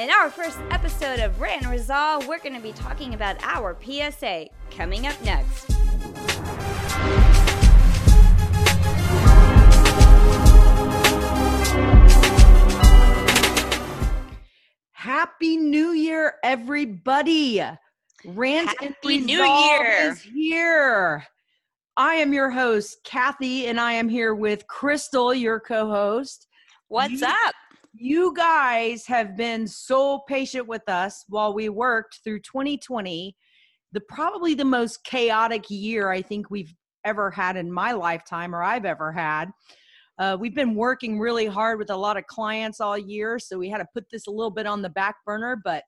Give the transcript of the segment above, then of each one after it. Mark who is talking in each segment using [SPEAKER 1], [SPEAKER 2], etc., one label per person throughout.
[SPEAKER 1] In our first episode of Rant and Resolve, we're going to be talking about our PSA coming up next.
[SPEAKER 2] Happy New Year, everybody! Rant
[SPEAKER 1] Happy
[SPEAKER 2] and
[SPEAKER 1] New
[SPEAKER 2] Resolve
[SPEAKER 1] Year.
[SPEAKER 2] is here. I am your host, Kathy, and I am here with Crystal, your co-host.
[SPEAKER 1] What's
[SPEAKER 2] You-
[SPEAKER 1] up?
[SPEAKER 2] You guys have been so patient with us while we worked through 2020, the probably the most chaotic year I think we've ever had in my lifetime or I've ever had. Uh, we've been working really hard with a lot of clients all year, so we had to put this a little bit on the back burner, but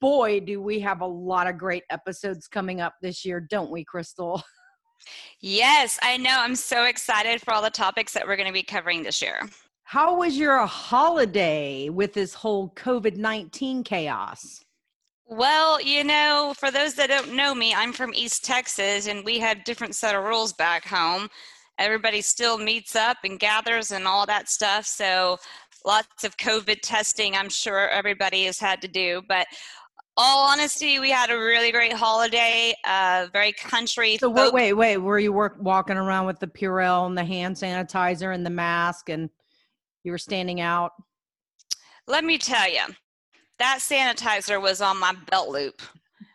[SPEAKER 2] boy, do we have a lot of great episodes coming up this year, don't we, Crystal?
[SPEAKER 1] Yes, I know. I'm so excited for all the topics that we're going to be covering this year.
[SPEAKER 2] How was your holiday with this whole COVID 19 chaos?
[SPEAKER 1] Well, you know, for those that don't know me, I'm from East Texas and we have different set of rules back home. Everybody still meets up and gathers and all that stuff. So lots of COVID testing, I'm sure everybody has had to do. But all honesty, we had a really great holiday, uh, very country.
[SPEAKER 2] So wait, wait, wait. Were you work walking around with the Purell and the hand sanitizer and the mask, and you were standing out?
[SPEAKER 1] Let me tell you, that sanitizer was on my belt loop.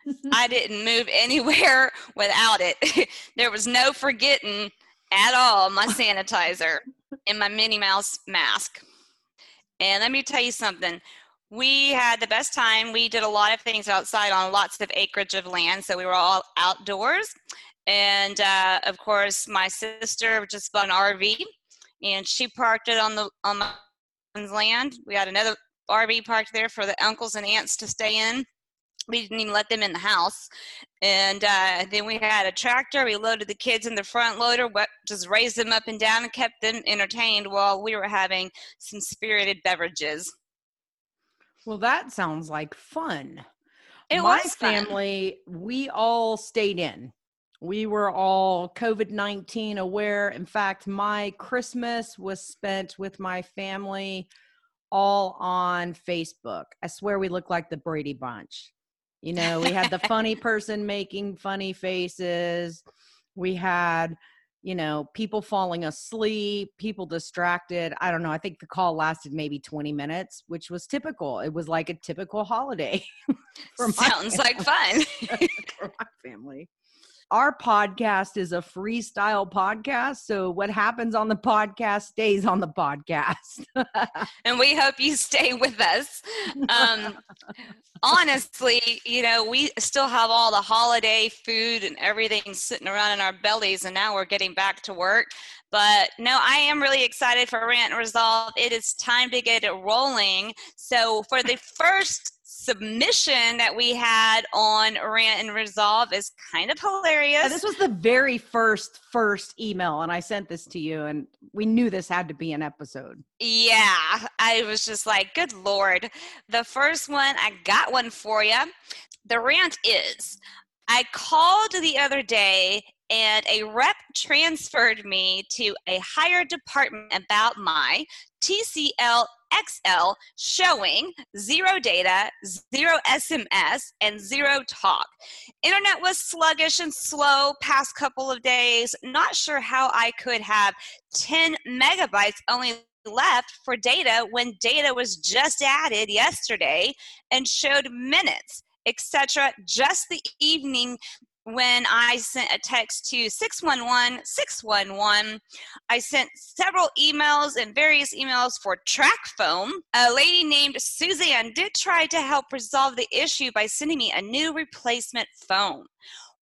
[SPEAKER 1] I didn't move anywhere without it. there was no forgetting at all my sanitizer and my Minnie Mouse mask. And let me tell you something. We had the best time. We did a lot of things outside on lots of acreage of land, so we were all outdoors. And uh, of course, my sister just bought an RV, and she parked it on the on my land. We had another RV parked there for the uncles and aunts to stay in. We didn't even let them in the house. And uh, then we had a tractor. We loaded the kids in the front loader, what, just raised them up and down and kept them entertained while we were having some spirited beverages.
[SPEAKER 2] Well, that sounds like fun.
[SPEAKER 1] It
[SPEAKER 2] My
[SPEAKER 1] was fun.
[SPEAKER 2] family, we all stayed in. We were all COVID 19 aware. In fact, my Christmas was spent with my family all on Facebook. I swear we look like the Brady Bunch. You know, we had the funny person making funny faces. We had, you know, people falling asleep, people distracted. I don't know. I think the call lasted maybe 20 minutes, which was typical. It was like a typical holiday.
[SPEAKER 1] Sounds like fun.
[SPEAKER 2] for my family. Our podcast is a freestyle podcast. So what happens on the podcast stays on the podcast.
[SPEAKER 1] and we hope you stay with us. Um, honestly, you know, we still have all the holiday food and everything sitting around in our bellies, and now we're getting back to work. But no, I am really excited for Rant and Resolve. It is time to get it rolling. So, for the first submission that we had on Rant and Resolve is kind of hilarious.
[SPEAKER 2] This was the very first first email and I sent this to you and we knew this had to be an episode.
[SPEAKER 1] Yeah, I was just like, good Lord. The first one, I got one for you. The rant is I called the other day and a rep transferred me to a higher department about my TCL XL showing zero data, zero SMS, and zero talk. Internet was sluggish and slow past couple of days. Not sure how I could have 10 megabytes only left for data when data was just added yesterday and showed minutes, etc. Just the evening when I sent a text to 611 611. I sent several emails and various emails for track phone. A lady named Suzanne did try to help resolve the issue by sending me a new replacement phone.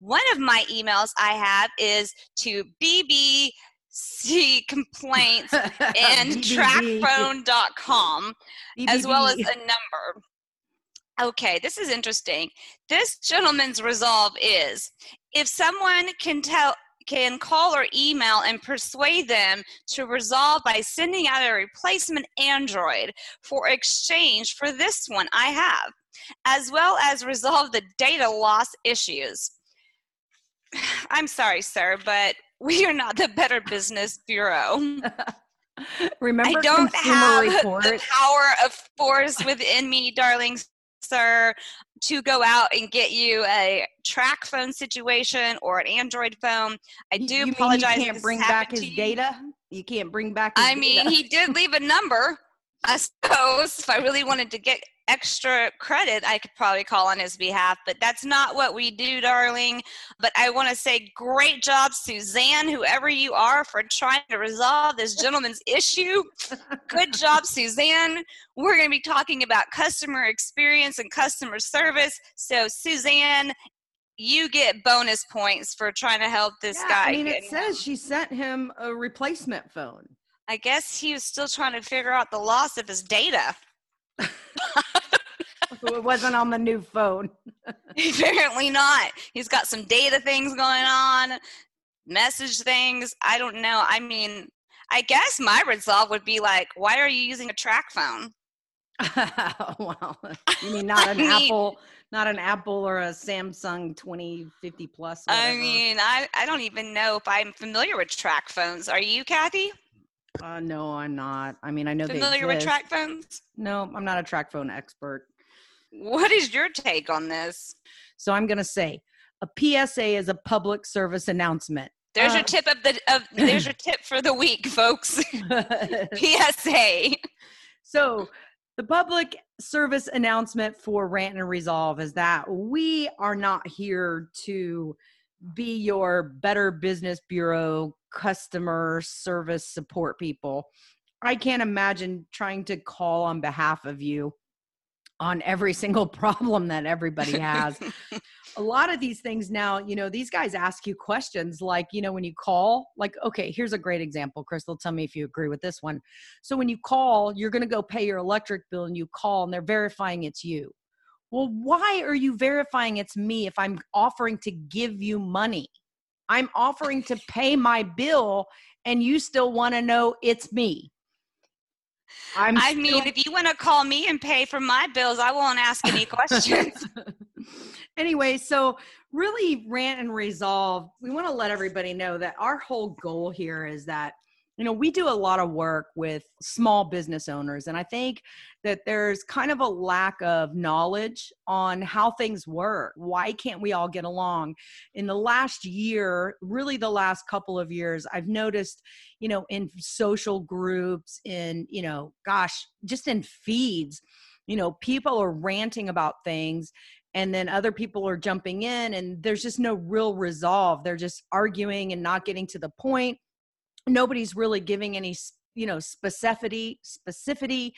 [SPEAKER 1] One of my emails I have is to BBB complaints and tracfone.com as well as a number. Okay, this is interesting. This gentleman's resolve is if someone can tell can call or email and persuade them to resolve by sending out a replacement Android for exchange for this one I have, as well as resolve the data loss issues. I'm sorry, sir, but we are not the Better Business Bureau.
[SPEAKER 2] Remember
[SPEAKER 1] I don't
[SPEAKER 2] Consumer
[SPEAKER 1] have
[SPEAKER 2] Report?
[SPEAKER 1] the power of force within me, darling sir, to go out and get you a TracFone situation or an Android phone. I do
[SPEAKER 2] you mean
[SPEAKER 1] apologize.
[SPEAKER 2] You can't bring back his data. You can't bring back. His
[SPEAKER 1] I mean,
[SPEAKER 2] data.
[SPEAKER 1] he did leave a number. I suppose if I really wanted to get extra credit, I could probably call on his behalf, but that's not what we do, darling. But I want to say, great job, Suzanne, whoever you are, for trying to resolve this gentleman's issue. Good job, Suzanne. We're going to be talking about customer experience and customer service. So, Suzanne, you get bonus points for trying to help this
[SPEAKER 2] Yeah,
[SPEAKER 1] guy.
[SPEAKER 2] I mean, it says she sent him a replacement phone.
[SPEAKER 1] I guess he was still trying to figure out the loss of his data.
[SPEAKER 2] So it wasn't on the new phone.
[SPEAKER 1] Apparently not. He's got some data things going on, message things. I don't know. I mean, I guess my resolve would be like, why are you using a TracFone?
[SPEAKER 2] well, you mean not an
[SPEAKER 1] I mean-
[SPEAKER 2] Apple, not an Apple or a Samsung 2050 plus?
[SPEAKER 1] I mean, I, I don't even know if I'm familiar with TracFones. Are you, Kathy?
[SPEAKER 2] Uh, no, I'm not. I mean, I know
[SPEAKER 1] Familiar with TracFones?
[SPEAKER 2] No, I'm not a TracFone expert.
[SPEAKER 1] What is your take on this?
[SPEAKER 2] So I'm going to say a PSA is a public service announcement.
[SPEAKER 1] There's
[SPEAKER 2] Uh,
[SPEAKER 1] your tip of the of there's your tip for the week, folks. PSA.
[SPEAKER 2] so the public service announcement for Rant and Resolve is that we are not here to be your better business bureau customer service support people. I can't imagine trying to call on behalf of you on every single problem that everybody has. a lot of these things now, you know, these guys ask you questions like, you know, when you call, like, okay, here's a great example. Crystal, tell me if you agree with this one. So when you call, you're going to go pay your electric bill and you call and they're verifying it's you. Well, why are you verifying it's me if I'm offering to give you money? I'm offering to pay my bill and you still want to know it's me. I'm
[SPEAKER 1] I mean,
[SPEAKER 2] still-
[SPEAKER 1] if you want to call me and pay for my bills, I won't ask any questions.
[SPEAKER 2] anyway, so really rant and resolve. We want to let everybody know that our whole goal here is that you know, we do a lot of work with small business owners, and I think that there's kind of a lack of knowledge on how things work. Why can't we all get along? In the last year, really the last couple of years, I've noticed, you know, in social groups, in, you know, gosh, just in feeds, you know, people are ranting about things and then other people are jumping in and there's just no real resolve they're just arguing and not getting to the point nobody's really giving any you know specificity specificity.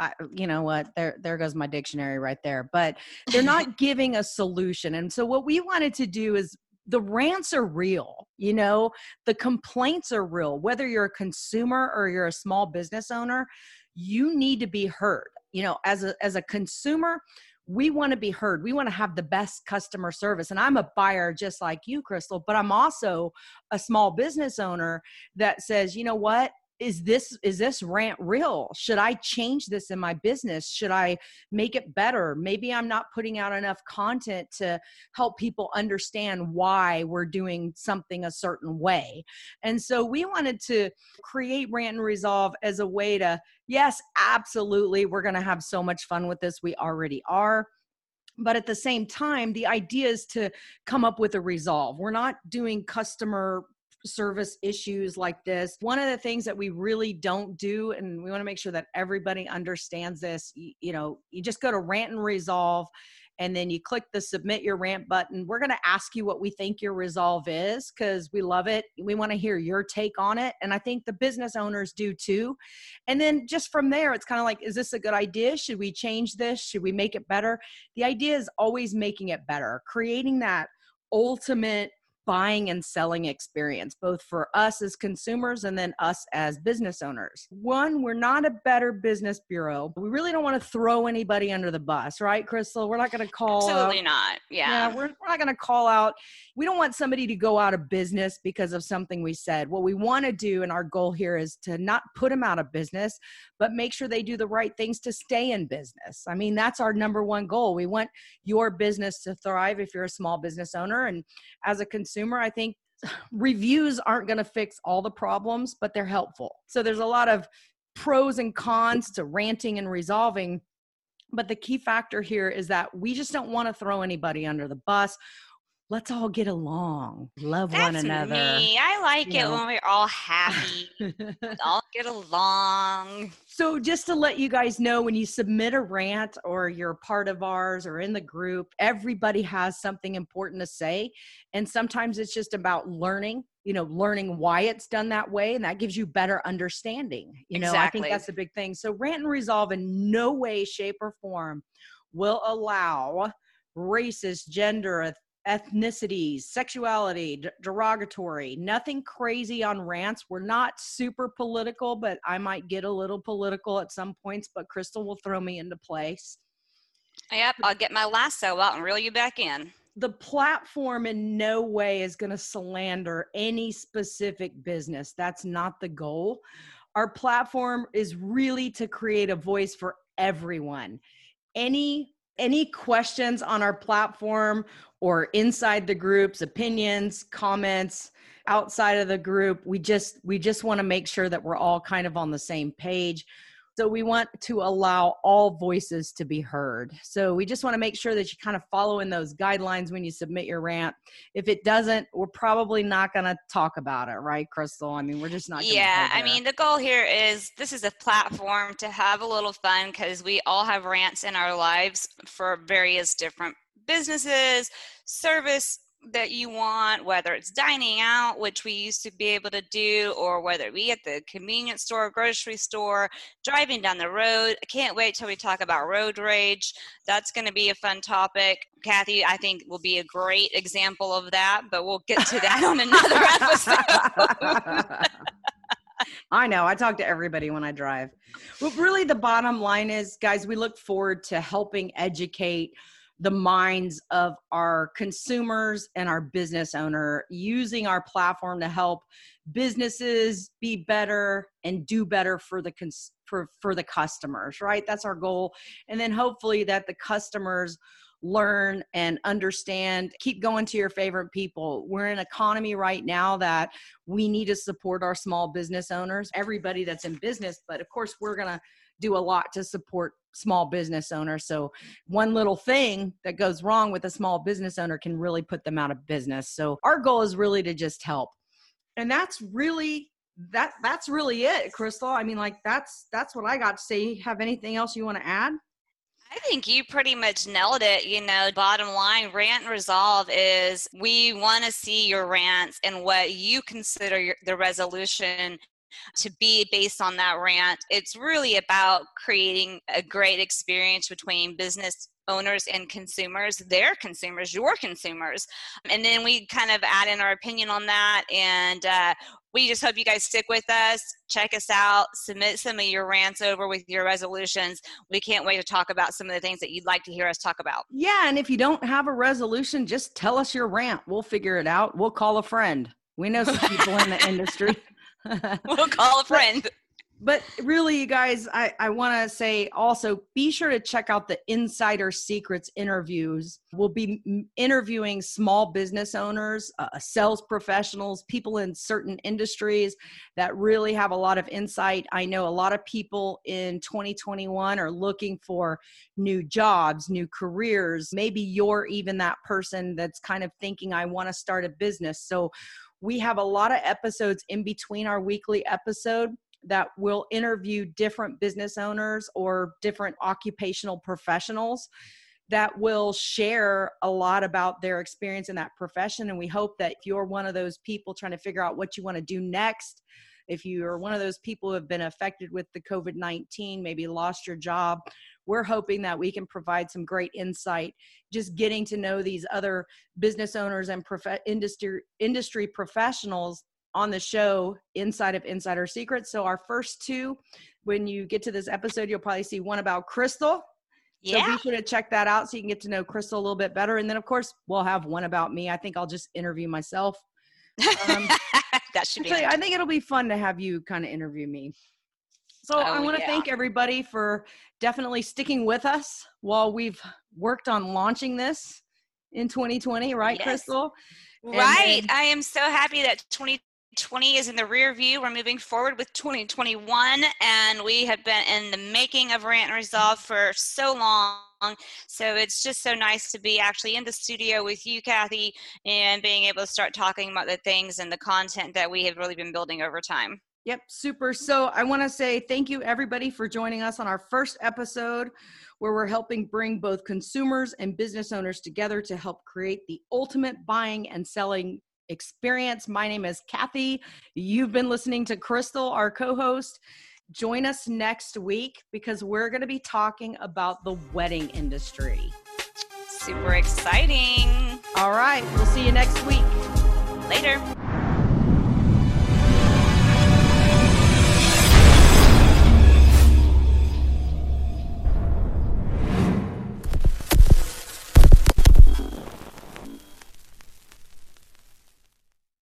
[SPEAKER 2] I, you know what? There there goes my dictionary right there but they're not giving a solution and so what we wanted to do is the rants are real you know? The complaints are real whether you're a consumer or you're a small business owner you need to be heard you know? As a as a consumer we want to be heard. We want to have the best customer service. And i'm a buyer just like you crystal but i'm also a small business owner that says you know what is this is this rant real? Should i change this in my business? Should i make it better? Maybe i'm not putting out enough content to help people understand why we're doing something a certain way. And so we wanted to create rant and resolve as a way to yes absolutely we're going to have so much fun with this we already are. But at the same time the idea is to come up with a resolve. We're not doing customer service issues like this. One of the things that we really don't do, and we want to make sure that everybody understands this, you, you know, you just go to rant and resolve and then you click the submit your rant button. We're going to ask you what we think your resolve is because we love it. We want to hear your take on it. And I think the business owners do too. And then just from there, it's kind of like, is this a good idea? Should we change this? Should we make it better? The idea is always making it better, creating that ultimate buying and selling experience, both for us as consumers and then us as business owners. One, we're not a better business bureau. We really don't want to throw anybody under the bus, right, Crystal? We're not going to call.
[SPEAKER 1] Absolutely
[SPEAKER 2] out,
[SPEAKER 1] not. Yeah.
[SPEAKER 2] yeah, we're, we're not going to call out. We don't want somebody to go out of business because of something we said. What we want to do, and our goal here is to not put them out of business, but make sure they do the right things to stay in business. I mean, that's our number one goal. We want your business to thrive if you're a small business owner. And as a consumer, I think reviews aren't going to fix all the problems, but they're helpful. So there's a lot of pros and cons to ranting and resolving. But the key factor here is that we just don't want to throw anybody under the bus let's all get along, love
[SPEAKER 1] That's
[SPEAKER 2] one another.
[SPEAKER 1] Me. I like
[SPEAKER 2] you
[SPEAKER 1] it
[SPEAKER 2] know.
[SPEAKER 1] when we're all happy, all get along.
[SPEAKER 2] So, just to let you guys know, when you submit a rant or you're part of ours or in the group, everybody has something important to say. And sometimes it's just about learning, you know, learning why it's done that way. And that gives you better understanding. You know, I think that's a big thing. So, rant and resolve in no way, shape, or form will allow racist, gender, ethnicities, sexuality, d- derogatory, nothing crazy on rants. We're not super political, but I might get a little political at some points, but Crystal will throw me into place.
[SPEAKER 1] Yep, I'll get my lasso out and reel you back in.
[SPEAKER 2] The platform in no way is going to slander any specific business. That's not the goal. Our platform is really to create a voice for everyone. Any any questions on our platform or inside the groups, opinions, comments, outside of the group, we just we just want to make sure that we're all kind of on the same page. So we want to allow all voices to be heard. So we just want to make sure that you kind of follow in those guidelines when you submit your rant. If it doesn't, we're probably not going to talk about it, right, Crystal? I mean, we're just not.
[SPEAKER 1] Yeah, I mean, the goal here is this is a platform to have a little fun because we all have rants in our lives for various different businesses, service that you want, whether it's dining out, which we used to be able to do, or whether it be at the convenience store, grocery store, driving down the road. I can't wait till we talk about road rage. That's going to be a fun topic. Kathy, I think, will be a great example of that, but we'll get to that on another episode.
[SPEAKER 2] I know. I talk to everybody when I drive. But really, the bottom line is, guys, we look forward to helping educate the minds of our consumers and our business owner using our platform to help businesses be better and do better for the cons- for for the customers right? That's our goal. And then hopefully that the customers learn and understand keep going to your favorite people. We're in an economy right now that we need to support our small business owners everybody that's in business but of course we're going to do a lot to support small business owners. So one little thing that goes wrong with a small business owner can really put them out of business. So our goal is really to just help. And that's really that that's really it crystal. I mean like that's that's what i got to say. Have anything else you want to add?
[SPEAKER 1] I think you pretty much nailed it. You know, bottom line, rant and resolve is we want to see your rants and what you consider your, the resolution to be based on that rant. It's really about creating a great experience between business owners and consumers, their consumers, your consumers. And then we kind of add in our opinion on that. And uh, we just hope you guys stick with us, check us out, submit some of your rants over with your resolutions. We can't wait to talk about some of the things that you'd like to hear us talk about.
[SPEAKER 2] yeah and if you don't have a resolution just tell us your rant we'll figure it out we'll call a friend we know some people in the industry
[SPEAKER 1] We'll call a friend.
[SPEAKER 2] but really you guys i, I want to say also be sure to check out the insider secrets interviews. We'll be interviewing small business owners uh, sales professionals people in certain industries that really have a lot of insight. I know a lot of people in 2021 are looking for new jobs new careers. Maybe you're even that person that's kind of thinking i want to start a business. So we have a lot of episodes in between our weekly episode that will interview different business owners or different occupational professionals that will share a lot about their experience in that profession. And we hope that if you're one of those people trying to figure out what you want to do next, if you are one of those people who have been affected with the COVID 19, maybe lost your job, we're hoping that we can provide some great insight just getting to know these other business owners and prof- industry industry professionals on the show inside of Insider Secrets. So our first two, when you get to this episode, you'll probably see one about Crystal.
[SPEAKER 1] yeah.
[SPEAKER 2] So be sure to check that out so you can get to know Crystal a little bit better. And then of course we'll have one about me. I think I'll just interview myself. Um,
[SPEAKER 1] that should be.
[SPEAKER 2] You, I think it'll be fun to have you kind of interview me. So I
[SPEAKER 1] Oh,
[SPEAKER 2] want to
[SPEAKER 1] yeah.
[SPEAKER 2] thank everybody for definitely sticking with us while we've worked on launching this in 2020, right, yes. Crystal?
[SPEAKER 1] Right. I am so happy that 2020 is in the rear view. We're moving forward with 2021, and we have been in the making of Rant and Resolve for so long. So it's just so nice to be actually in the studio with you, Kathy, and being able to start talking about the things and the content that we have really been building over time.
[SPEAKER 2] Yep, super. So I want to say thank you, everybody, for joining us on our first episode where we're helping bring both consumers and business owners together to help create the ultimate buying and selling experience. My name is Kathy. You've been listening to Crystal, our co host. Join us next week because we're going to be talking about the wedding industry.
[SPEAKER 1] Super exciting.
[SPEAKER 2] All right. We'll see you next week.
[SPEAKER 1] Later.